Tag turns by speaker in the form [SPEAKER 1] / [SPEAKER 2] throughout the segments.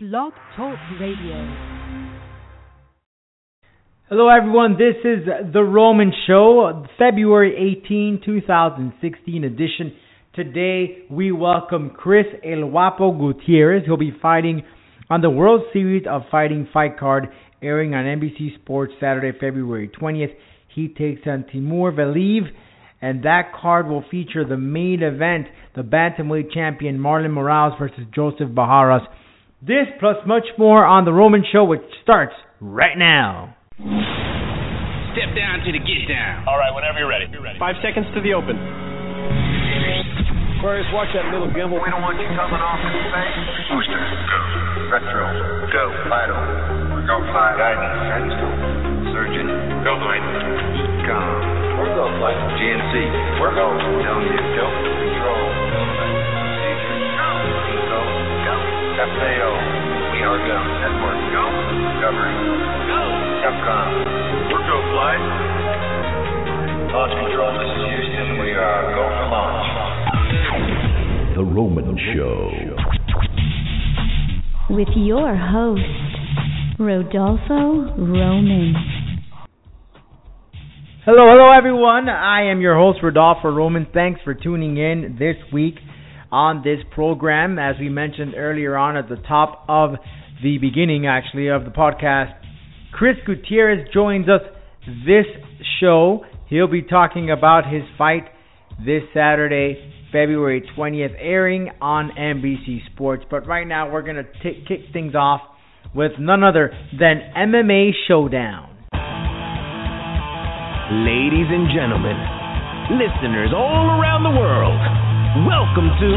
[SPEAKER 1] Blog Talk Radio.
[SPEAKER 2] Hello, everyone. This is The Roman Show, February 18, 2016 edition. Today, we welcome Chris El Gutierrez. He'll be fighting on the World Series of Fighting fight card airing on NBC Sports Saturday, February 20th. He takes on Timur Valiev, and that card will feature the main event, the bantamweight champion Marlon Morales versus Joseph Barajas. This plus much more on The Roman Show, which starts right now.
[SPEAKER 3] Step down to the get down.
[SPEAKER 4] All right, whenever you're ready. You're ready.
[SPEAKER 5] Five seconds to the open. Aquarius, watch that little gimbal.
[SPEAKER 6] We don't want you coming off in space. Booster, go. Retro, go. Vital, go. Flight. Guidance, guidance, go. Surgeon, go. Flight. EECOM, we're go. Flight. GNC, we're go. TELMU, go. Control, FAO, we are go. Network, go. Discovery, go. Capcom, we're go. Flight. Launch control, this is Houston. We are go for launch.
[SPEAKER 7] The Roman Show.
[SPEAKER 8] with your host, Rodolfo Roman.
[SPEAKER 2] Hello, hello, everyone. I am your host, Rodolfo Roman. Thanks for tuning in this week on this program. As we mentioned earlier on at the top of the beginning, actually, of the podcast, Chris Gutierrez joins us this show. He'll be talking about his fight this Saturday, February 20th, airing on NBC Sports. But right now, we're going to kick things off with none other than MMA Showdown.
[SPEAKER 7] Ladies and gentlemen, listeners all around the world, welcome to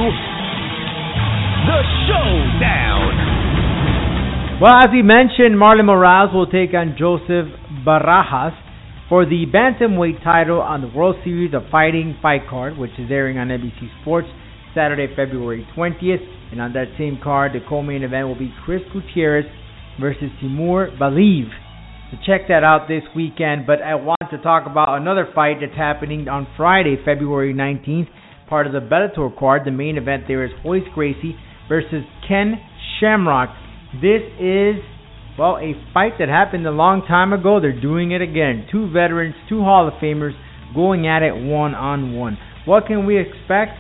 [SPEAKER 7] The Showdown.
[SPEAKER 2] Well, as we mentioned, Marlon Moraes will take on Joseph Barajas for the bantamweight title on the World Series of Fighting fight card, which is airing on NBC Sports Saturday, February 20th. And on that same card, the co-main event will be Chris Gutierrez versus Timur Valiev. So check that out this weekend. But I want to talk about another fight that's happening on Friday, February 19th, part of the Bellator card. The main event there is Royce Gracie versus Ken Shamrock. This is well, a fight that happened a long time ago. They're doing it again. Two veterans, two Hall of Famers going at it one on one. What can we expect?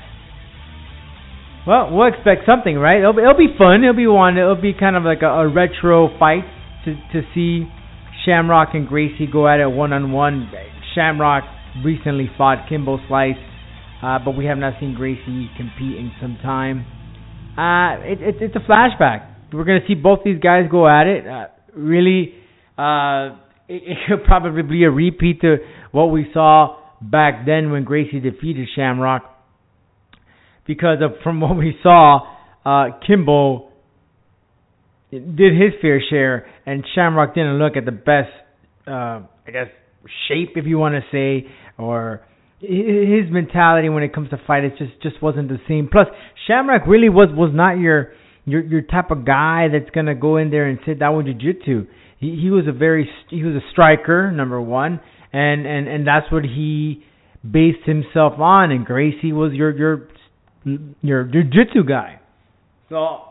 [SPEAKER 2] Well, we'll expect something, right? It'll be, it'll be fun. It'll be one. It'll be kind of like a, a retro fight to to see Shamrock and Gracie go at it one on one. Shamrock recently fought Kimbo Slice, uh, but we have not seen Gracie compete in some time. Uh, it, it, it's a flashback we're going to see both these guys go at it. Uh, really, uh, it, it could probably be a repeat to what we saw back then when Gracie defeated Shamrock. Because of from what we saw, uh, Kimbo did his fair share, and Shamrock didn't look at the best, uh, I guess, shape if you want to say, or his mentality when it comes to fight, it just just wasn't the same. Plus, Shamrock really was was not your your your type of guy that's gonna go in there and sit down with jiu-jitsu. He he was a very he was a striker number one, and and and that's what he based himself on. And Gracie was your your your jiu-jitsu guy. So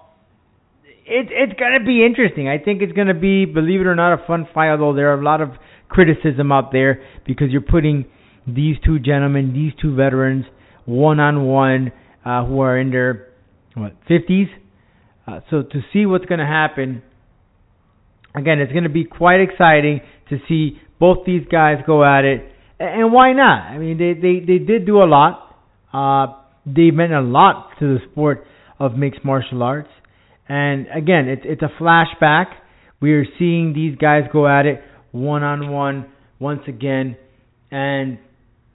[SPEAKER 2] it it's gonna be interesting. I think it's gonna be, believe it or not, a fun fight. Although there are a lot of criticism out there because you're putting these two gentlemen, these two veterans, one on one, who are in their what fifties. Uh, so to see what's going to happen, again, it's going to be quite exciting to see both these guys go at it. And why not? I mean, they they they did do a lot. Uh, they meant a lot to the sport of mixed martial arts. And again, it's it's a flashback. We are seeing these guys go at it one on one once again. And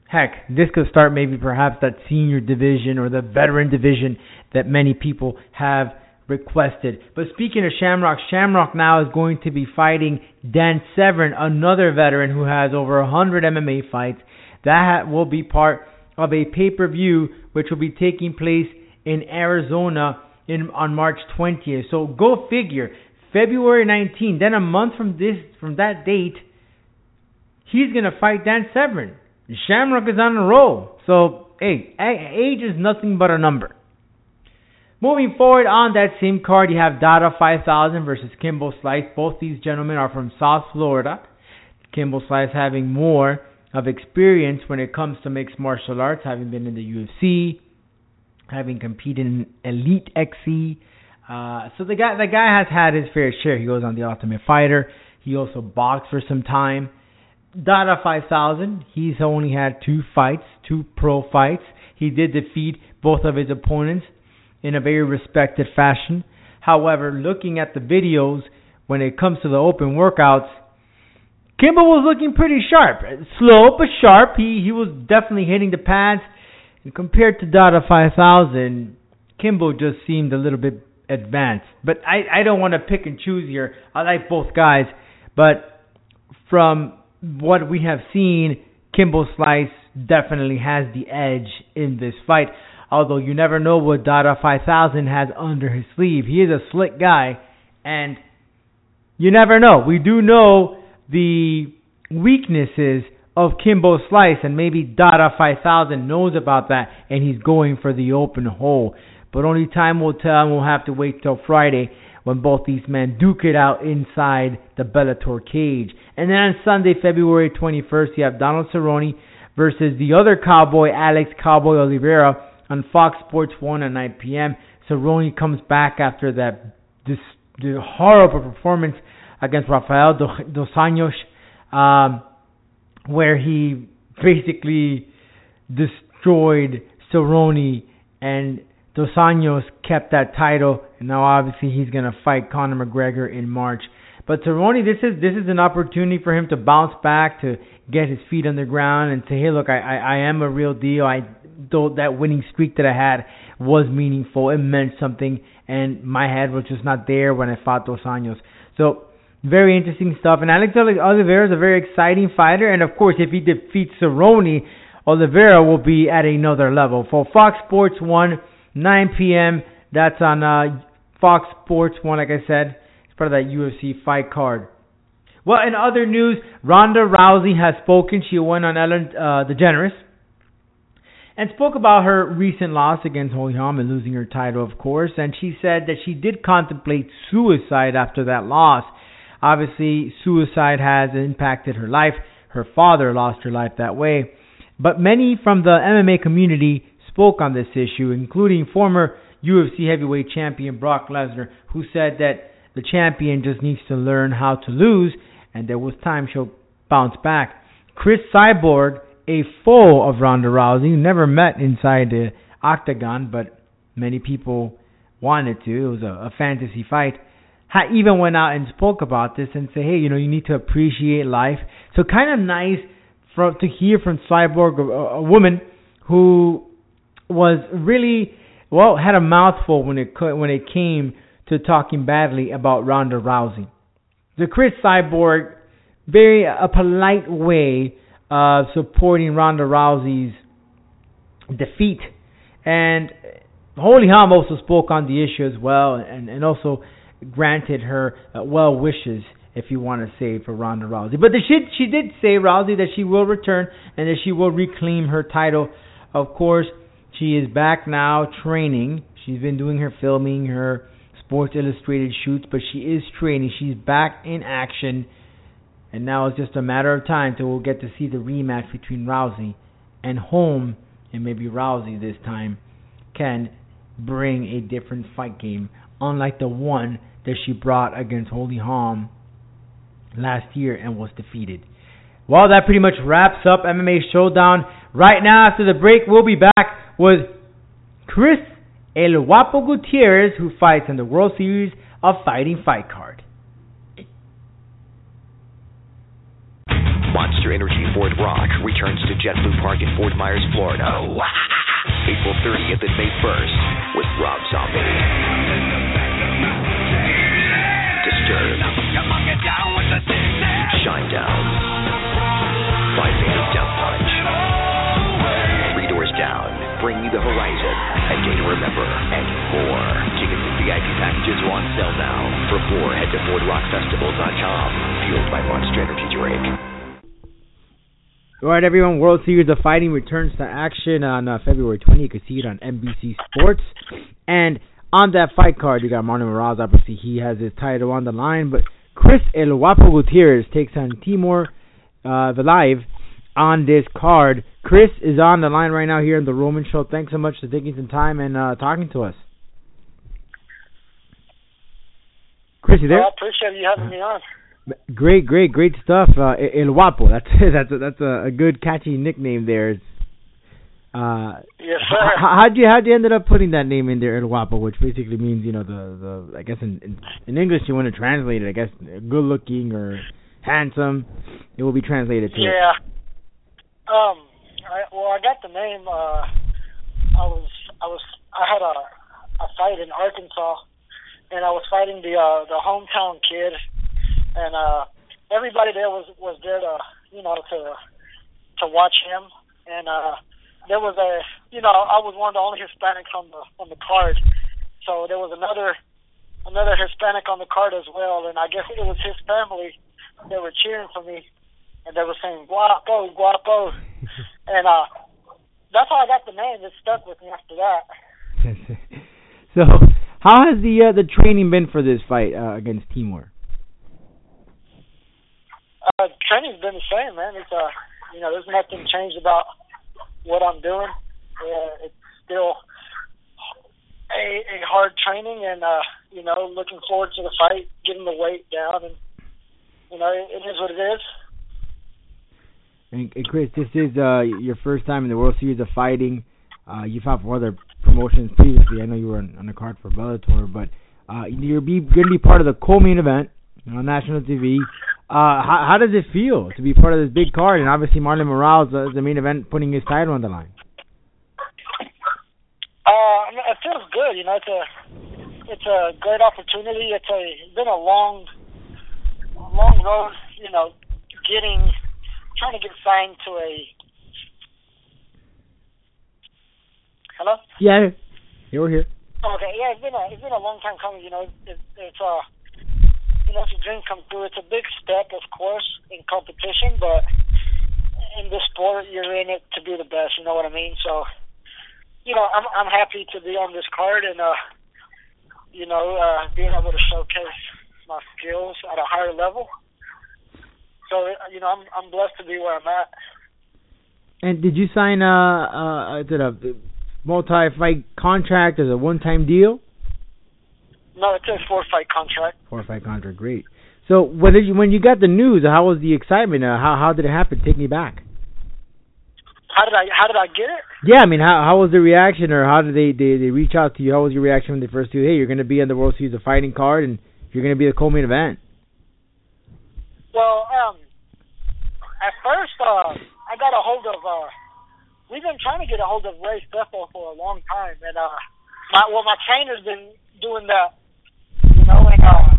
[SPEAKER 2] heck, this could start maybe perhaps that senior division or the veteran division that many people have requested. But speaking of Shamrock, Shamrock now is going to be fighting Dan Severn, another veteran who has over 100 MMA fights. That will be part of a pay-per-view which will be taking place in Arizona in on March 20th. So go figure. February 19th, then a month from this from that date, he's going to fight Dan Severn. Shamrock is on a roll. So, hey, age is nothing but a number. Moving forward on that same card, you have Dada 5000 versus Kimbo Slice. Both these gentlemen are from South Florida. Kimbo Slice having more of experience when it comes to mixed martial arts, having been in the UFC, having competed in Elite XC. Uh, so the guy, the guy has had his fair share. He goes on the Ultimate Fighter. He also boxed for some time. Dada 5000, he's only had two fights, two pro fights. He did defeat both of his opponents in a very respected fashion. However, looking at the videos when it comes to the open workouts, Kimbo was looking pretty sharp. Slow but sharp. He he was definitely hitting the pads. And compared to Dada 5000, Kimbo just seemed a little bit advanced. But I, I don't want to pick and choose here. I like both guys. But from what we have seen, Kimbo Slice definitely has the edge in this fight. Although you never know what Dada 5000 has under his sleeve. He is a slick guy, and you never know. We do know the weaknesses of Kimbo Slice, and maybe Dada 5000 knows about that, and he's going for the open hole. But only time will tell, and we'll have to wait till Friday when both these men duke it out inside the Bellator cage. And then on Sunday, February 21st, you have Donald Cerrone versus the other cowboy, Alex Cowboy Oliveira, on Fox Sports 1 at 9 p.m. Cerrone comes back after that this, the horrible performance against Rafael Dos Anjos, um, where he basically destroyed Cerrone and Dos Anjos kept that title, and now obviously he's gonna fight Conor McGregor in March. But Cerrone, this is this is an opportunity for him to bounce back, to get his feet on the ground, and say, hey, look, I I, I am a real deal. I though that winning streak that I had was meaningful, it meant something, and my head was just not there when I fought Dos Anjos. So very interesting stuff. And Alex Oliveira is a very exciting fighter, and of course, if he defeats Cerrone, Oliveira will be at another level. For Fox Sports One, 9 p.m. That's on uh, Fox Sports One. Like I said, it's part of that UFC fight card. Well, in other news, Ronda Rousey has spoken. She went on Ellen uh, DeGeneres and spoke about her recent loss against Holly Holm and losing her title, of course. And she said that she did contemplate suicide after that loss. Obviously, suicide has impacted her life. Her father lost her life that way. But many from the MMA community spoke on this issue, including former UFC heavyweight champion Brock Lesnar, who said that the champion just needs to learn how to lose, and there was time she'll bounce back. Cris Cyborg a foe of Ronda Rousey, never met inside the octagon, but many people wanted to. It was a, a fantasy fight. I even went out and spoke about this and said, hey, you know, you need to appreciate life. So kind of nice for to hear from Cyborg, a, a woman who was really well had a mouthful when it when it came to talking badly about Ronda Rousey. The Cris Cyborg, very a polite way of supporting Ronda Rousey's defeat. And Holly Holm also spoke on the issue as well, and, and also granted her uh, well wishes, if you want to say, for Ronda Rousey. But the, she she did say Rousey that she will return and that she will reclaim her title. Of course, she is back now training. She's been doing her filming, her Sports Illustrated shoots, but she is training. She's back in action and now it's just a matter of time till we'll get to see the rematch between Rousey and Holm, and maybe Rousey this time can bring a different fight game, unlike the one that she brought against Holly Holm last year and was defeated. Well, that pretty much wraps up MMA Showdown. Right now, after the break, we'll be back with Chris El Guapo Gutierrez, who fights in the World Series of Fighting Fight Card.
[SPEAKER 4] Monster Energy Fort Rock returns to JetBlue Park in Fort Myers, Florida. April 30th and May 1st with Rob Zombie. Disturbed. Bring you the Horizon. A Day to Remember. And more. Tickets and VIP packages are on sale now. For more, head to FortRockFestival.com. Fueled by Monster Energy Drink.
[SPEAKER 2] All right, everyone. World Series of Fighting returns to action on uh, February 20. You can see it on NBC Sports. And on that fight card, you got Marlon Moraes. Obviously, he has his title on the line, but Chris El Guapo Gutierrez takes on Timur uh, Valiev on this card. Chris is on the line right now here in the Roman Show. Thanks so much for taking some time and uh, talking to us. Chris, you there?
[SPEAKER 9] Well, I appreciate you having me on.
[SPEAKER 2] Great, great, great stuff. Uh, El Guapo. That's that's a, that's a, a good catchy nickname there. It's, uh,
[SPEAKER 9] yes, sir.
[SPEAKER 2] how'd you how'd you ended up putting that name in there, El Guapo, which basically means you know the the I guess in in, in English you want to translate it. I guess good looking or handsome. It will be translated to.
[SPEAKER 9] Yeah. Um. I, well, I got the name. Uh, I was I was I had a a fight in Arkansas, and I was fighting the uh the hometown kid, and uh everybody there was was there to you know to to watch him, and uh there was a you know I was one of the only Hispanics on the on the card, so there was another another Hispanic on the card as well, and I guess it was his family that were cheering for me, and they were saying "Guapo, Guapo," and uh, that's how I got the name. It stuck with me after that.
[SPEAKER 2] so, how has the uh, the training been for this fight uh, against Timur?
[SPEAKER 9] Uh, training's been the same, man. It's uh, you know, there's nothing changed about what I'm doing. Uh, it's still a a hard training, and uh, you know, looking forward to the fight, getting the weight down, and you know, it, it is what it is.
[SPEAKER 2] And, and Chris, this is uh, your first time in the World Series of Fighting. Uh, you fought for other promotions previously. I know you were on, on the card for Bellator, but uh, you're going to be part of the co-main event on national TV. Uh, how, how does it feel to be part of this big card? And obviously, Marlon Morales uh, is the main event, putting his title on the line.
[SPEAKER 9] Uh, it feels good. You know, it's a it's a great opportunity. It's a it's been a long long road. You know, getting trying to get signed to a. Hello.
[SPEAKER 2] Yeah, here we're here.
[SPEAKER 9] Okay, yeah, it's been a it's been a long time coming. You know, it, it's uh, you know, it's a dream come true. It's a big step, of course, in competition, but in this sport, you're in it to be the best. You know what I mean? So, you know, I'm I'm happy to be on this card and uh, you know, uh, being able to showcase my skills at a higher level. So, you know, I'm I'm blessed to be where I'm at.
[SPEAKER 2] And did you sign a uh, it a multi-fight contract as a one-time deal?
[SPEAKER 9] No, it's a four fight contract.
[SPEAKER 2] Four fight contract, great. So when did you when you got the news, how was the excitement? Uh, how how did it happen? Take me back.
[SPEAKER 9] How did I how did I get it?
[SPEAKER 2] Yeah, I mean, how how was the reaction, or how did they they, they reach out to you? How was your reaction when they first knew, hey, you're going to be on the World Series of Fighting card, and you're going to be the co-main event?
[SPEAKER 9] Well, um, at first, uh, I got a hold of. Uh, we've been trying to get a hold of Ray Sefo for a long time, and uh, my well, my trainer's been doing that, you know, and uh,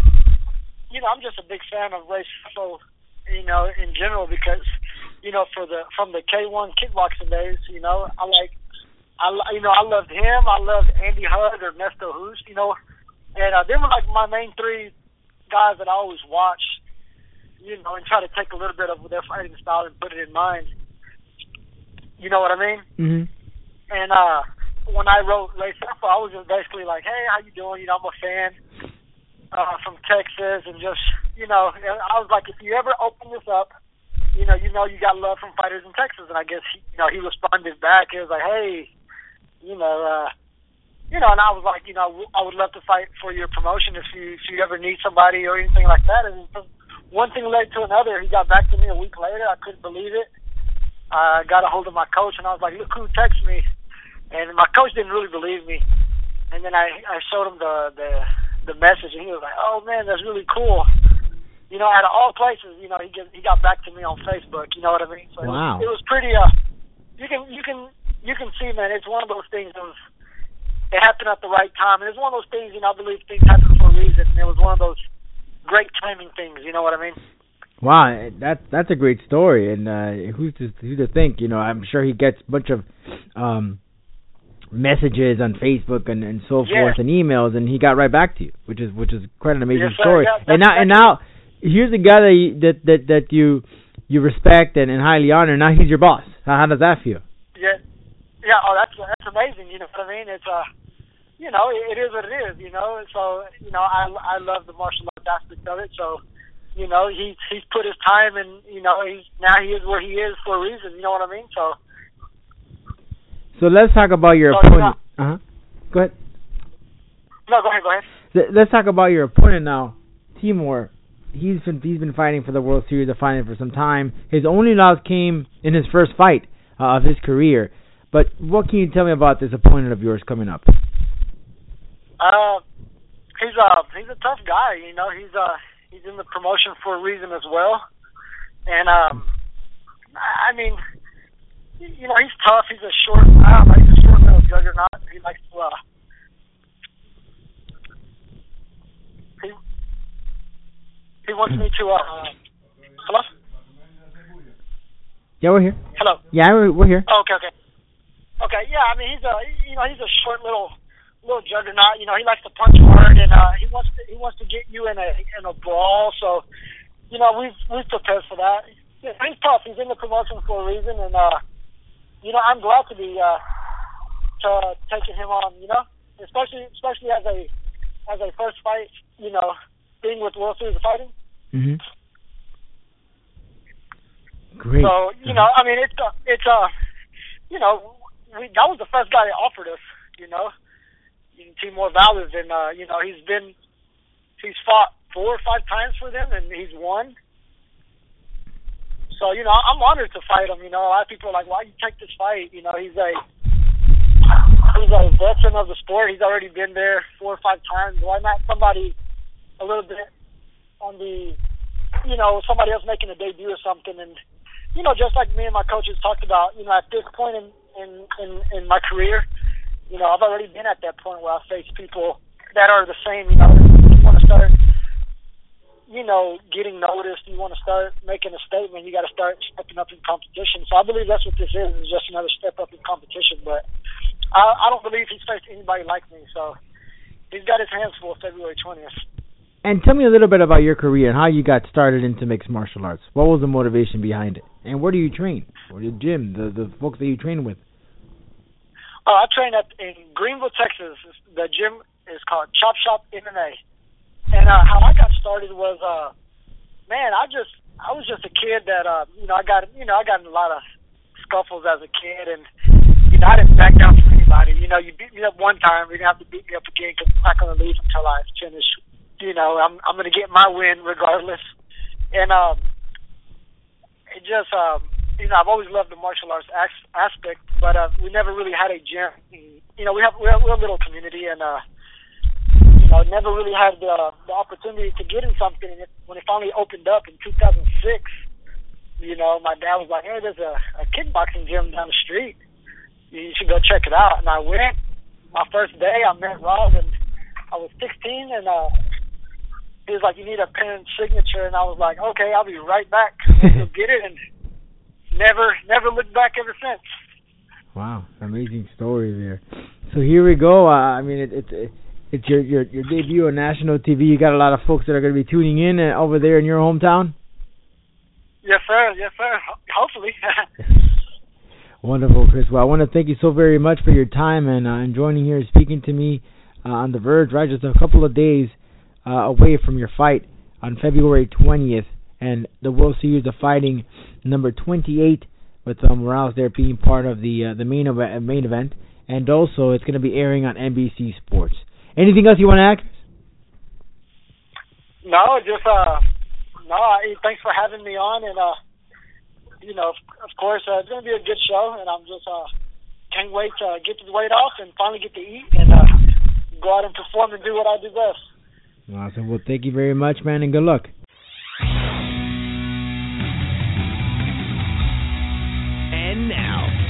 [SPEAKER 9] you know, I'm just a big fan of Ray Sefo, you know, in general because, you know, for the from the K1 kickboxing days, you know, I like, I you know, I loved him. I loved Andy Hug, Ernesto Hoost, you know, and uh, they were like my main three guys that I always watched you know, and try to take a little bit of their fighting style and put it in mine. You know what I mean?
[SPEAKER 2] Mm-hmm.
[SPEAKER 9] And uh when I wrote Ray Sefo, I was just basically like, "Hey, how you doing? You know, I'm a fan uh from Texas, and just you know, I was like, if you ever open this up, you know, you know, you got love from fighters in Texas." And I guess he, you know he responded back. He was like, "Hey, you know." uh you know, and I was like, you know, I would love to fight for your promotion if you if you ever need somebody or anything like that. And one thing led to another. He got back to me a week later. I couldn't believe it. I got a hold of my coach and I was like, look who texted me. And my coach didn't really believe me. And then I I showed him the the the message and he was like, oh man, that's really cool. You know, out of all places, you know, he get, he got back to me on Facebook. You know what I mean? So
[SPEAKER 2] Wow.
[SPEAKER 9] it was, it was pretty. Uh, you can you can you can see, man. It's one of those things of it happened at the right time, and it's one of those things. You know, I believe things happen for a reason. And it was one of those great timing things. You know what I mean?
[SPEAKER 2] Wow, that's that's a great story, and uh, who's to who to think? You know, I'm sure he gets a bunch of um, messages on Facebook and, and so
[SPEAKER 9] Yeah.
[SPEAKER 2] forth and emails, and he got right back to you, which is which is quite an amazing
[SPEAKER 9] Yes,
[SPEAKER 2] story.
[SPEAKER 9] Yeah,
[SPEAKER 2] and now and now here's a guy that you, that that that you you respect and, and highly honor. Now he's your boss. How, how does that feel?
[SPEAKER 9] Yeah, yeah. Oh, that's that's amazing. You know what I mean? It's uh, you know, it, it is what it is. You know, so you know, I I love the martial arts aspect of it. So, you know, he's he's put his time and you know, he's now he is where he is for a reason. You know what I mean? So.
[SPEAKER 2] So let's talk about your
[SPEAKER 9] So,
[SPEAKER 2] opponent. Uh huh. Go ahead.
[SPEAKER 9] No, go ahead, go ahead.
[SPEAKER 2] Let's talk about your opponent now, Timur. He's been he's been fighting for the World Series of Fighting for some time. His only loss came in his first fight uh, of his career. But what can you tell me about this opponent of yours coming up?
[SPEAKER 9] Uh, he's a he's a tough guy. You know, he's uh he's in the promotion for a reason as well. And um, I I mean, you know, he's tough. He's a short. I don't know. He's a short little juggernaut. He likes to. Uh, he he wants me to. Uh, hello.
[SPEAKER 2] Yeah, we're here.
[SPEAKER 9] Hello.
[SPEAKER 2] Yeah, we're, we're here.
[SPEAKER 9] Oh, okay, okay. Okay, yeah, I mean he's a you know, he's a short little little juggernaut, you know, he likes to punch hard and uh he wants to he wants to get you in a in a brawl, so you know, we've we've prepared for that. Yeah, he's tough, he's in the promotion for a reason and uh you know, I'm glad to be uh to taking him on, you know? Especially especially as a as a first fight, you know, being with World Series of Fighting.
[SPEAKER 2] Mhm. Great.
[SPEAKER 9] So you know, I mean, it's uh, it's uh, you know, we that was the first guy they offered us. You know, Timur Valiev, and uh, you know, he's been he's fought four or five times for them, and he's won. So you know, I'm honored to fight him. You know, a lot of people are like, "Why you take this fight?" You know, he's a he's a veteran of the sport. He's already been there four or five times. Why not somebody a little bit on the, you know, somebody else making a debut or something, and you know, just like me and my coaches talked about, you know, at this point in in in, in my career, you know, I've already been at that point where I face people that are the same. You know, you want to start, you know, getting noticed. You want to start making a statement. You got to start stepping up in competition. So I believe that's what this is. Is just another step up in competition. But I, I don't believe he's faced anybody like me. So he's got his hands full February twentieth.
[SPEAKER 2] And tell me a little bit about your career and how you got started into mixed martial arts. What was the motivation behind it? And where do you train? Or the gym, the the folks that you train with?
[SPEAKER 9] Uh, I train at in Greenville, Texas. The gym is called Chop Shop MMA. And uh, how I got started was, uh, man, I just I was just a kid that uh, you know I got you know I got in a lot of scuffles as a kid, and you know I didn't back down from anybody. You know, you beat me up one time, you're gonna have to beat me up again because I'm not gonna leave until I finish. You know, I'm I'm gonna get my win regardless. And um, it just um, you know I've always loved the martial arts as- aspect, but uh, we never really had a gym. You know, we have we're, we're a little community, and uh, you know, never really had the the opportunity to get in something. And it, when it finally opened up in 2006, you know, my dad was like, "Hey, there's a, a kickboxing gym down the street. You should go check it out." And I went. My first day, I met Rob, and I was 16, and uh, he was like, "You need a pen signature," and I was like, "Okay, I'll be right back. Go get it." And never, never looked back ever since.
[SPEAKER 2] Wow, amazing story there. So here we go. Uh, I mean, it, it, it it's your your your debut on national TV. You got a lot of folks that are going to be tuning in uh, over there in your hometown.
[SPEAKER 9] Yes, sir. Yes, sir. Ho- Hopefully.
[SPEAKER 2] Wonderful, Chris. Well, I want to thank you so very much for your time and uh, and joining here, and speaking to me uh, on the Verge. Right, just a couple of days uh, away from your fight on February 20th, and the World Series of Fighting number 28 with um, Morales there being part of the uh, the main ev- main event, and also it's going to be airing on NBC Sports. Anything else you want to add?
[SPEAKER 9] No, just uh, no. I, thanks for having me on, and uh, you know, of course, uh, it's gonna be a good show, and I'm just uh, can't wait to get the weight off and finally get to eat and uh, go out and perform and do what I do best.
[SPEAKER 2] Awesome. Well, thank you very much, man, and good luck.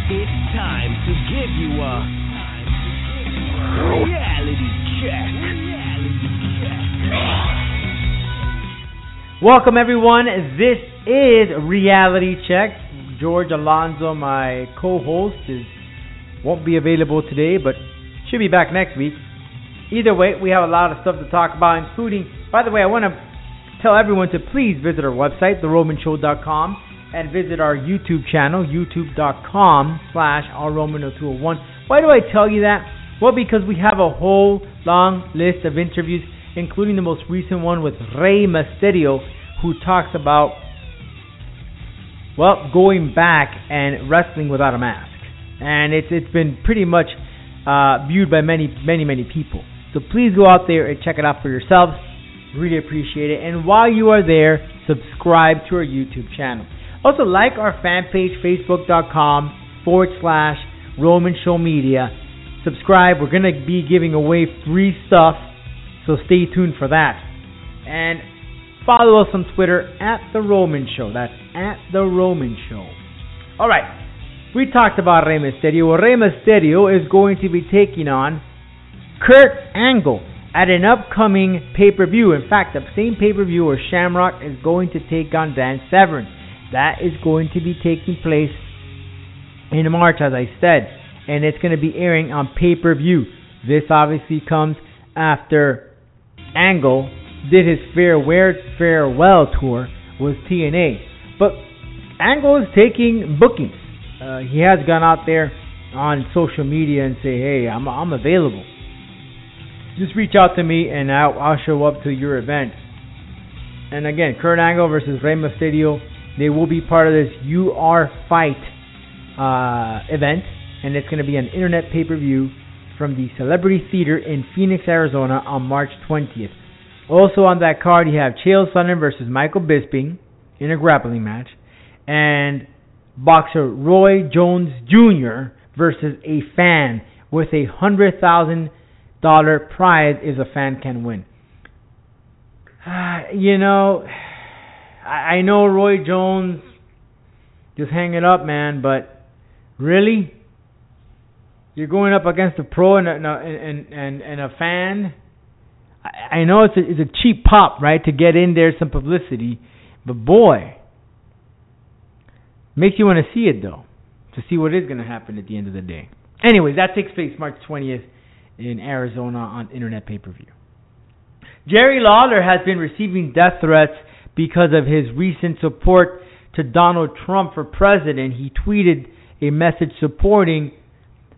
[SPEAKER 7] It's time to give you a reality check.
[SPEAKER 2] Welcome, everyone. This is Reality Check. George Alonso, my co-host, is won't be available today, but should be back next week. Either way, we have a lot of stuff to talk about, including. By the way, I want to tell everyone to please visit our website, theromanshow.com, and visit our YouTube channel, youtube.com slash rroman0201. Why do I tell you that? Well, because we have a whole long list of interviews, including the most recent one with Rey Mysterio, who talks about, well, going back and wrestling without a mask. And it's it's been pretty much uh, viewed by many, many, many people. So please go out there and check it out for yourselves. Really appreciate it. And while you are there, subscribe to our YouTube channel. Also, like our fan page, facebook.com forward slash Roman Show Media. Subscribe. We're going to be giving away free stuff, so stay tuned for that. And follow us on Twitter at The Roman Show. That's at The Roman Show. All right. We talked about Rey Mysterio. Well, Rey Mysterio is going to be taking on Kurt Angle at an upcoming pay-per-view. In fact, the same pay-per-view where Shamrock is going to take on Dan Severn. That is going to be taking place in March, as I said, and it's going to be airing on pay-per-view. This obviously comes after Angle did his farewell farewell tour with TNA, but Angle is taking bookings. Uh, he has gone out there on social media and say, "Hey, I'm I'm available." just reach out to me and I'll, I'll show up to your event. And again, Kurt Angle versus Rey Mysterio, they will be part of this UR Fight uh, event, and it's going to be an internet pay-per-view from the Celebrity Theater in Phoenix, Arizona on March 20th. Also on that card, you have Chael Sonnen versus Michael Bisping in a grappling match, and boxer Roy Jones Jr. versus a fan with a hundred thousand dollar prize if a fan can win. Uh, you know, I, I know Roy Jones just hang it up, man, but really, you're going up against a pro and a, and and and a fan. I, I know it's a, it's a cheap pop, right, to get in there some publicity, but boy, makes you want to see it though, to see what is going to happen at the end of the day. Anyways, that takes place March 20th in Arizona on internet pay per view. Jerry Lawler has been receiving death threats because of his recent support to Donald Trump for president. He tweeted a message supporting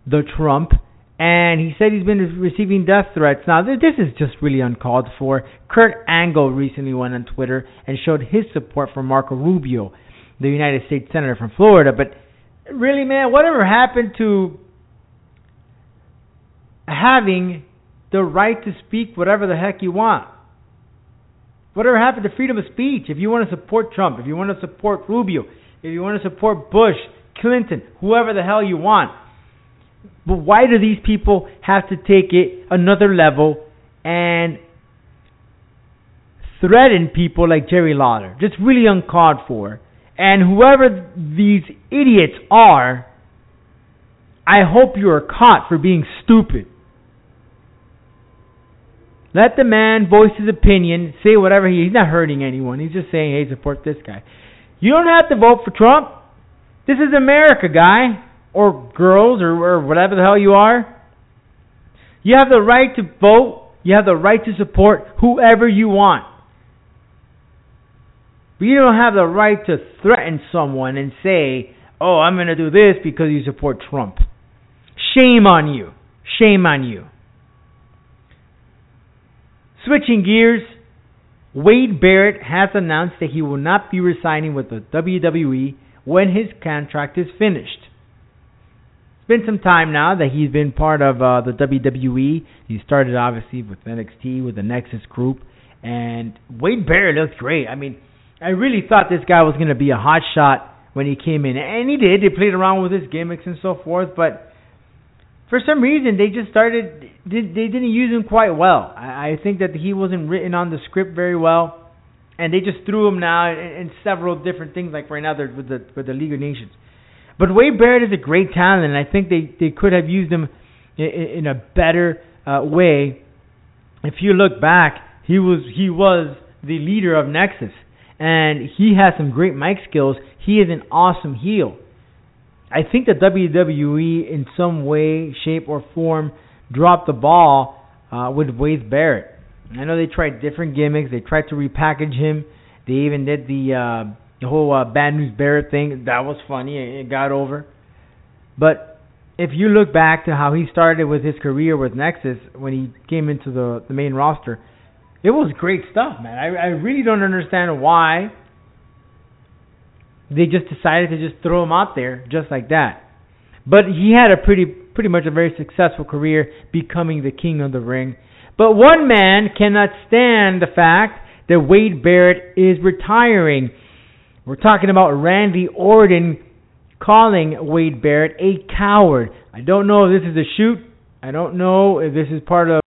[SPEAKER 2] the Trump, and he said he's been receiving death threats. Now, this is just really uncalled for. Kurt Angle recently went on Twitter and showed his support for Marco Rubio, the United States Senator from Florida. But really, man, whatever happened to having the right to speak whatever the heck you want. Whatever happened to freedom of speech? If you want to support Trump, if you want to support Rubio, if you want to support Bush, Clinton, whoever the hell you want. But why do these people have to take it another level and threaten people like Jerry Lawler? Just really uncalled for. And whoever these idiots are, I hope you are caught for being stupid. Let the man voice his opinion, say whatever he he's not hurting anyone. He's just saying, "Hey, support this guy." You don't have to vote for Trump. This is America, guy or girls or, or whatever the hell you are. You have the right to vote. You have the right to support whoever you want. But you don't have the right to threaten someone and say, "Oh, I'm going to do this because you support Trump." Shame on you. Shame on you. Switching gears, Wade Barrett has announced that he will not be resigning with the WWE when his contract is finished. It's been some time now that he's been part of uh, the WWE. He started obviously with NXT with the Nexus group, and Wade Barrett looks great. I mean, I really thought this guy was going to be a hot shot when he came in, and he did. They played around with his gimmicks and so forth, but for some reason they just started they, didn't use him quite well. I, think that he wasn't written on the script very well, and they just threw him now in, in several different things. Like right now they're with the with the League of Nations. But Wade Barrett is a great talent, and I think they they could have used him in, in a better uh, way. If you look back, he was he was the leader of Nexus, and he has some great mic skills. He is an awesome heel. I think the WWE, in some way, shape, or form, dropped the ball uh, with Wade Barrett. I know they tried different gimmicks. They tried to repackage him. They even did the uh, the whole uh, Bad News Barrett thing. That was funny. It got over. But if you look back to how he started with his career with Nexus when he came into the the main roster, it was great stuff, man. I I really don't understand why they just decided to just throw him out there just like that. But he had a pretty pretty much a very successful career becoming the king of the ring. But one man cannot stand the fact that Wade Barrett is retiring. We're talking about Randy Orton calling Wade Barrett a coward. I don't know if this is a shoot. I don't know if this is part of